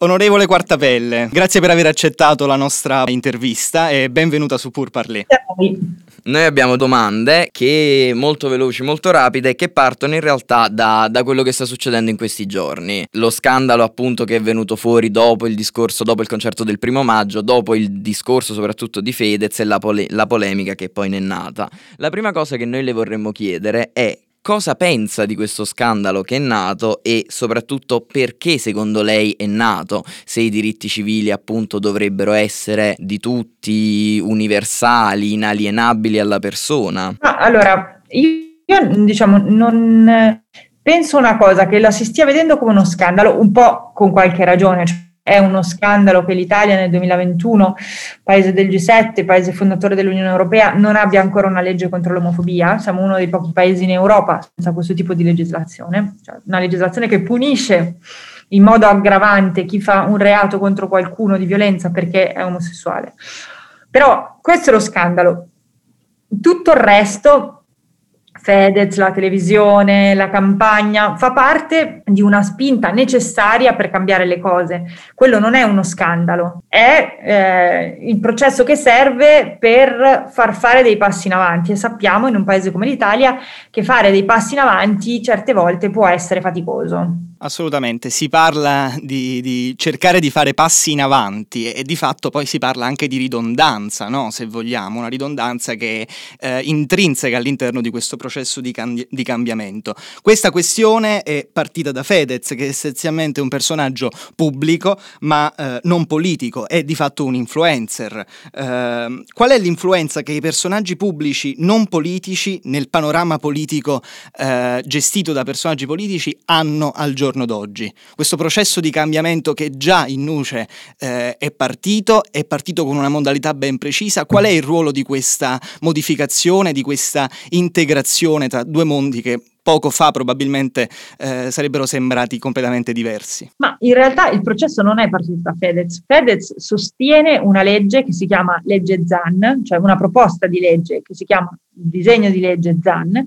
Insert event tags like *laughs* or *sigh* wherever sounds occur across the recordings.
Onorevole Quartapelle, grazie per aver accettato la nostra intervista e benvenuta su Pur Parler. Noi abbiamo domande che molto veloci, molto rapide, che partono in realtà da, da, quello che sta succedendo in questi giorni. Lo scandalo appunto che è venuto fuori dopo il discorso, dopo il concerto del primo maggio, dopo il discorso soprattutto di Fedez e la, pole- la polemica che poi ne è nata. La prima cosa che noi le vorremmo chiedere è cosa pensa di questo scandalo che è nato e soprattutto perché secondo lei è nato, se i diritti civili appunto dovrebbero essere di tutti, universali, inalienabili alla persona. No, allora, io, io diciamo non penso una cosa, che la si stia vedendo come uno scandalo, un po' con qualche ragione, cioè è uno scandalo che l'Italia nel 2021, paese del G7, paese fondatore dell'Unione Europea, non abbia ancora una legge contro l'omofobia. Siamo uno dei pochi paesi in Europa senza questo tipo di legislazione, cioè una legislazione che punisce in modo aggravante chi fa un reato contro qualcuno di violenza perché è omosessuale. Però questo è lo scandalo. Tutto il resto Fedez, la televisione, la campagna, fa parte di una spinta necessaria per cambiare le cose. Quello non è uno scandalo, è eh, il processo che serve per far fare dei passi in avanti e sappiamo in un paese come l'Italia che fare dei passi in avanti certe volte può essere faticoso. Assolutamente, si parla di, di, cercare di fare passi in avanti e, e, di fatto poi si parla anche di ridondanza, no? se vogliamo, una ridondanza che è eh, intrinseca all'interno di questo processo di, cam- di, cambiamento. Questa questione è partita da Fedez, che è essenzialmente un personaggio pubblico ma eh, non politico, è di fatto un influencer. Eh, qual è l'influenza che i personaggi pubblici non politici nel panorama politico eh, gestito da personaggi politici hanno al giorno giorno d'oggi. Questo processo di cambiamento che già in Nuce eh, è partito, è partito con una modalità ben precisa. Qual è il ruolo di questa modificazione, di questa integrazione tra due mondi che poco fa probabilmente eh, sarebbero sembrati completamente diversi. Ma in realtà il processo non è partito da Fedez. Fedez sostiene una legge che si chiama legge ZAN, cioè una proposta di legge che si chiama disegno di legge ZAN,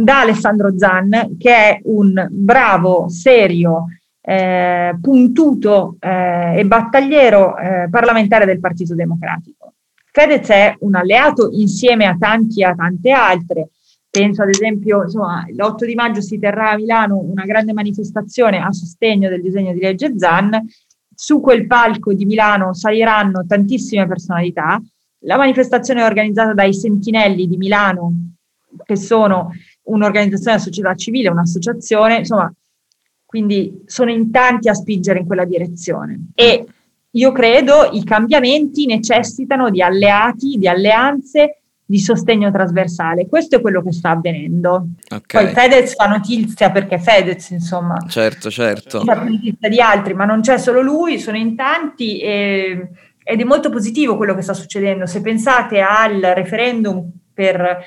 da Alessandro Zan, che è un bravo, serio, eh, puntuto eh, e battagliero eh, parlamentare del Partito Democratico. Fedez è un alleato insieme a tanti e a tante altre. Penso ad esempio, insomma, l'8 di maggio si terrà a Milano una grande manifestazione a sostegno del disegno di legge Zan. Su quel palco di Milano saliranno tantissime personalità. La manifestazione è organizzata dai Sentinelli di Milano, che sono un'organizzazione della società civile, un'associazione, insomma, quindi sono in tanti a spingere in quella direzione. E io credo i cambiamenti necessitano di alleati, di alleanze, di sostegno trasversale. Questo è quello che sta avvenendo. Okay. Poi Fedez fa notizia perché Fedez, insomma, certo, certo. fa notizia di altri, ma non c'è solo lui, sono in tanti e, ed è molto positivo quello che sta succedendo. Se pensate al referendum per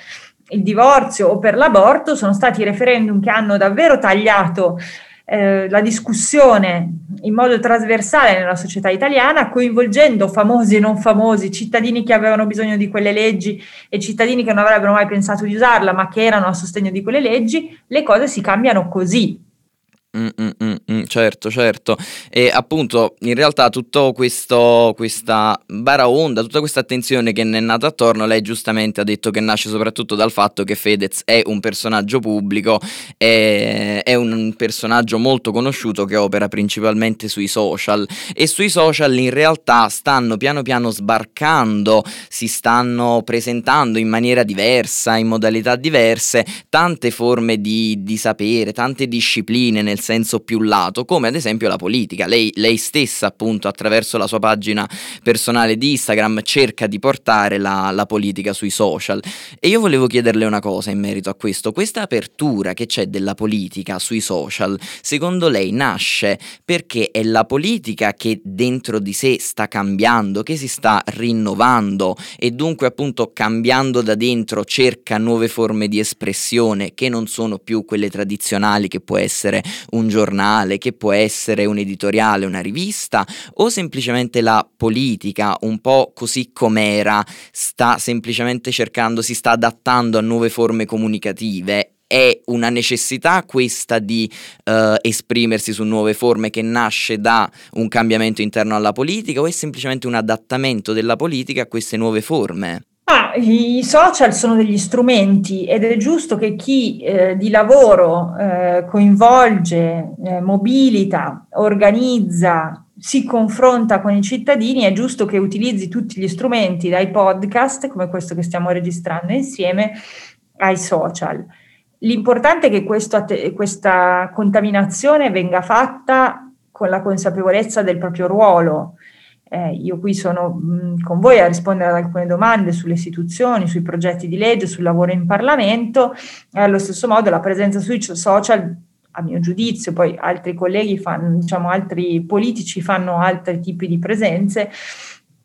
il divorzio o per l'aborto sono stati referendum che hanno davvero tagliato eh, la discussione in modo trasversale nella società italiana, coinvolgendo famosi e non famosi, cittadini che avevano bisogno di quelle leggi e cittadini che non avrebbero mai pensato di usarla, ma che erano a sostegno di quelle leggi, le cose si cambiano così. Mm, mm, mm, certo, certo. E appunto, in realtà tutta questa baraonda, tutta questa attenzione che ne è nata attorno, lei giustamente ha detto che nasce soprattutto dal fatto che Fedez è un personaggio pubblico, è, è un personaggio molto conosciuto che opera principalmente sui social e sui social in realtà stanno piano piano sbarcando, si stanno presentando in maniera diversa, in modalità diverse, tante forme di, di sapere, tante discipline nel senso più lato, come ad esempio la politica. Lei, lei stessa, appunto, attraverso la sua pagina personale di Instagram, cerca di portare la, la politica sui social. E io volevo chiederle una cosa in merito a questo. Questa apertura che c'è della politica sui social, secondo lei nasce perché è la politica che dentro di sé sta cambiando, che si sta rinnovando e dunque appunto cambiando da dentro cerca nuove forme di espressione che non sono più quelle tradizionali che può essere un giornale, che può essere un editoriale, una rivista, o semplicemente la politica, un po' così com'era, sta semplicemente cercando, si sta adattando a nuove forme comunicative è una necessità questa di uh, esprimersi su nuove forme che nasce da un cambiamento interno alla politica o è semplicemente un adattamento della politica a queste nuove forme? I social sono degli strumenti ed è giusto che chi eh, di lavoro eh, coinvolge, eh, mobilita, organizza, si confronta con i cittadini, è giusto che utilizzi tutti gli strumenti, dai podcast come questo che stiamo registrando insieme, ai social. L'importante è che questo, questa contaminazione venga fatta con la consapevolezza del proprio ruolo. Eh, io qui sono mh, con voi a rispondere ad alcune domande sulle istituzioni, sui progetti di legge, sul lavoro in Parlamento e allo stesso modo la presenza sui social, a mio giudizio, poi altri colleghi fanno, diciamo, altri politici fanno altri tipi di presenze,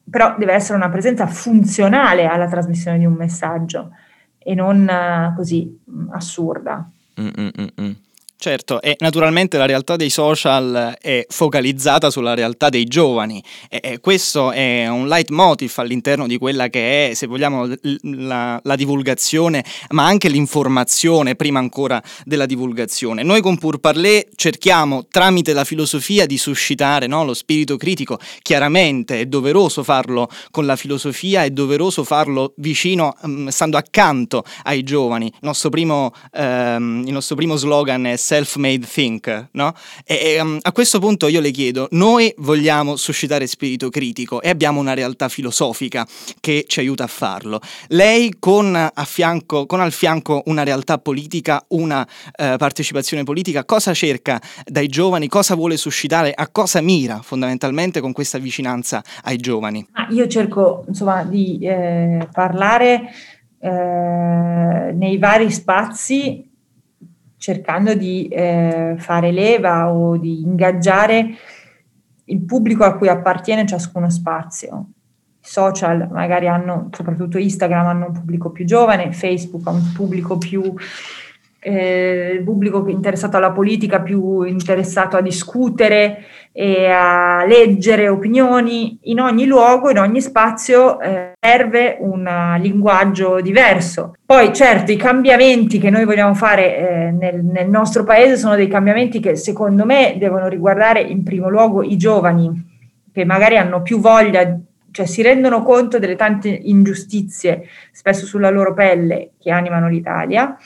però deve essere una presenza funzionale alla trasmissione di un messaggio e non uh, così mh, assurda. Mm-mm-mm. Certo, e naturalmente la realtà dei social è focalizzata sulla realtà dei giovani e, questo è un leitmotiv all'interno di quella che è, se vogliamo, la, la, divulgazione, ma anche l'informazione prima ancora della divulgazione. Noi con Pur Parler cerchiamo tramite la filosofia di suscitare no, lo spirito critico, chiaramente è doveroso farlo con la filosofia, è doveroso farlo vicino, um, stando accanto ai giovani. Il nostro primo, um, il nostro primo slogan è self-made think, no? E, e um, a questo punto io le chiedo, noi vogliamo suscitare spirito critico e abbiamo una realtà filosofica che ci aiuta a farlo. Lei con, a fianco, con al fianco una realtà politica, una uh, partecipazione politica, cosa cerca dai giovani, cosa vuole suscitare, a cosa mira fondamentalmente con questa vicinanza ai giovani? Ah, io cerco insomma di eh, parlare eh, nei vari spazi cercando di eh, fare leva o di ingaggiare il pubblico a cui appartiene ciascuno spazio. I social magari hanno, soprattutto Instagram, hanno un pubblico più giovane, Facebook ha un pubblico più eh, il pubblico interessato alla politica più interessato a discutere e a leggere opinioni, in ogni luogo, in ogni spazio eh, serve un linguaggio diverso. Poi certo i cambiamenti che noi vogliamo fare eh, nel, nel nostro paese sono dei cambiamenti che secondo me devono riguardare in primo luogo i giovani, che magari hanno più voglia cioè si rendono conto delle tante ingiustizie, spesso sulla loro pelle, che animano l'Italia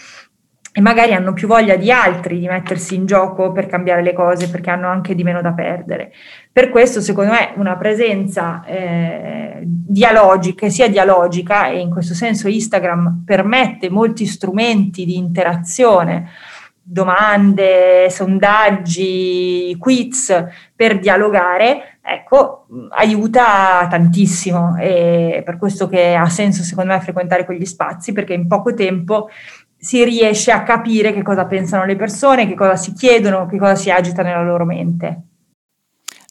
e magari hanno più voglia di altri di mettersi in gioco per cambiare le cose perché hanno anche di meno da perdere. Per questo, secondo me, una presenza eh, dialogica, sia dialogica, e in questo senso Instagram permette molti strumenti di interazione, domande, sondaggi, quiz per dialogare, ecco, aiuta tantissimo. E per questo che ha senso, secondo me, frequentare quegli spazi, perché in poco tempo si riesce a capire che cosa pensano le persone, che cosa si chiedono, che cosa si agita nella loro mente.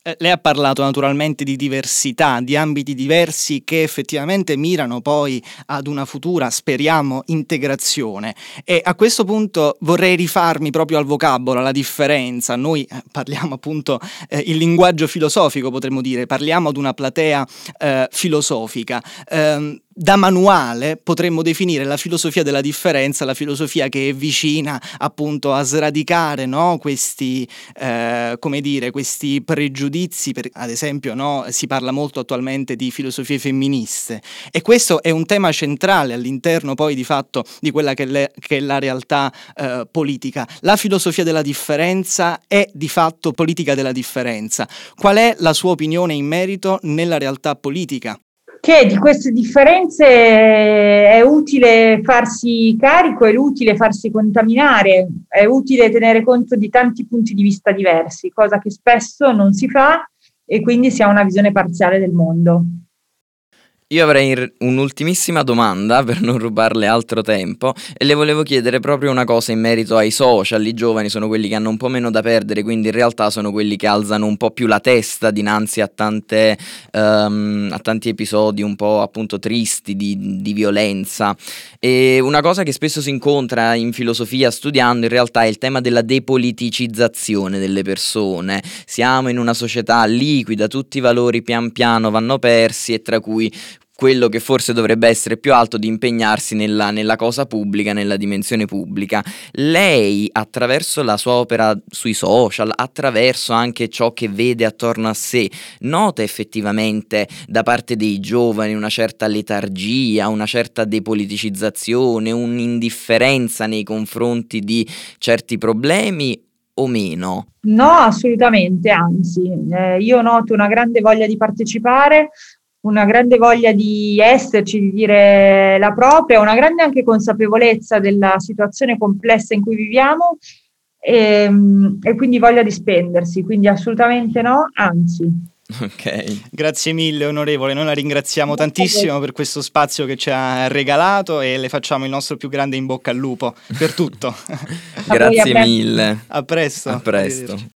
Eh, lei ha parlato naturalmente di diversità, di ambiti diversi che effettivamente mirano poi ad una futura, speriamo, integrazione. E a questo punto vorrei rifarmi proprio al vocabolo, alla differenza. Noi eh, parliamo appunto eh, il linguaggio filosofico, potremmo dire, parliamo ad una platea eh, filosofica. Eh, da manuale potremmo definire la filosofia della differenza, la filosofia che è vicina appunto a sradicare no? questi, eh, dire, questi pregiudizi, per, ad esempio no? si parla molto attualmente di filosofie femministe e questo è un tema centrale all'interno poi di fatto di quella che, le, che è la realtà eh, politica. La filosofia della differenza è di fatto politica della differenza. Qual è la sua opinione in merito nella realtà politica? Che di queste differenze è utile farsi carico, è utile farsi contaminare, è utile tenere conto di tanti punti di vista diversi, cosa che spesso non si fa e quindi si ha una visione parziale del mondo. Io avrei un'ultimissima domanda *laughs* per non rubarle altro tempo e le volevo chiedere proprio una cosa in merito ai social. I giovani sono quelli che hanno un po' meno da perdere, quindi in realtà sono quelli che alzano un po' più la testa dinanzi a, tante, um, a tanti episodi un po' appunto tristi di, di, violenza. E una cosa che spesso si incontra in filosofia studiando in realtà è il tema della depoliticizzazione delle persone. Siamo in una società liquida, tutti i valori pian piano vanno persi e tra cui quello che forse dovrebbe essere più alto di impegnarsi nella, nella cosa pubblica, nella dimensione pubblica. Lei attraverso la sua opera sui social, attraverso anche ciò che vede attorno a sé, nota effettivamente da parte dei giovani una certa letargia, una certa depoliticizzazione, un'indifferenza nei confronti di certi problemi o meno? No, assolutamente, anzi, eh, io noto una grande voglia di partecipare, una grande voglia di esserci, di dire la propria, una grande anche consapevolezza della situazione complessa in cui viviamo e, ehm, e quindi voglia di spendersi, quindi assolutamente no, anzi. Ok. Grazie mille onorevole, noi la ringraziamo Grazie tantissimo per questo spazio che ci ha regalato e le facciamo il nostro più grande in bocca al lupo per tutto. *laughs* Grazie mille. A presto. A presto.